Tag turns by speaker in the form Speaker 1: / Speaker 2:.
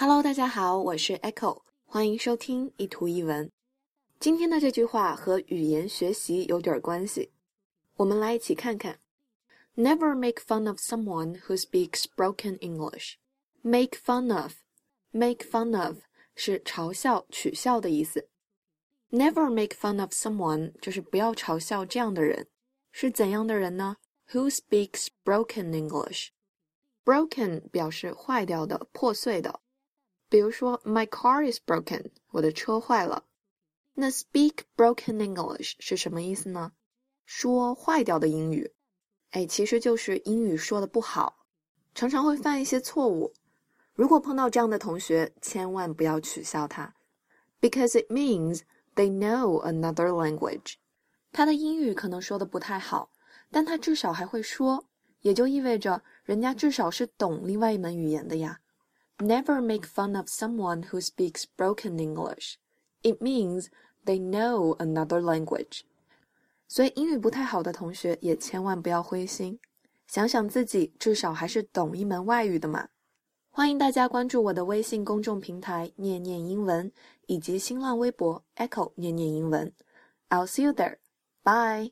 Speaker 1: Hello，大家好，我是 Echo，欢迎收听一图一文。今天的这句话和语言学习有点关系，我们来一起看看。Never make fun of someone who speaks broken English. Make fun of, make fun of 是嘲笑、取笑的意思。Never make fun of someone 就是不要嘲笑这样的人，是怎样的人呢？Who speaks broken English? Broken 表示坏掉的、破碎的。比如说，My car is broken，我的车坏了。那 speak broken English 是什么意思呢？说坏掉的英语，哎，其实就是英语说的不好，常常会犯一些错误。如果碰到这样的同学，千万不要取笑他，because it means they know another language。他的英语可能说的不太好，但他至少还会说，也就意味着人家至少是懂另外一门语言的呀。Never make fun of someone who speaks broken English. It means they know another language. 所以英语不太好的同学也千万不要灰心，想想自己至少还是懂一门外语的嘛。欢迎大家关注我的微信公众平台“念念英文”以及新浪微博 “Echo 念念英文”。I'll see you there. Bye.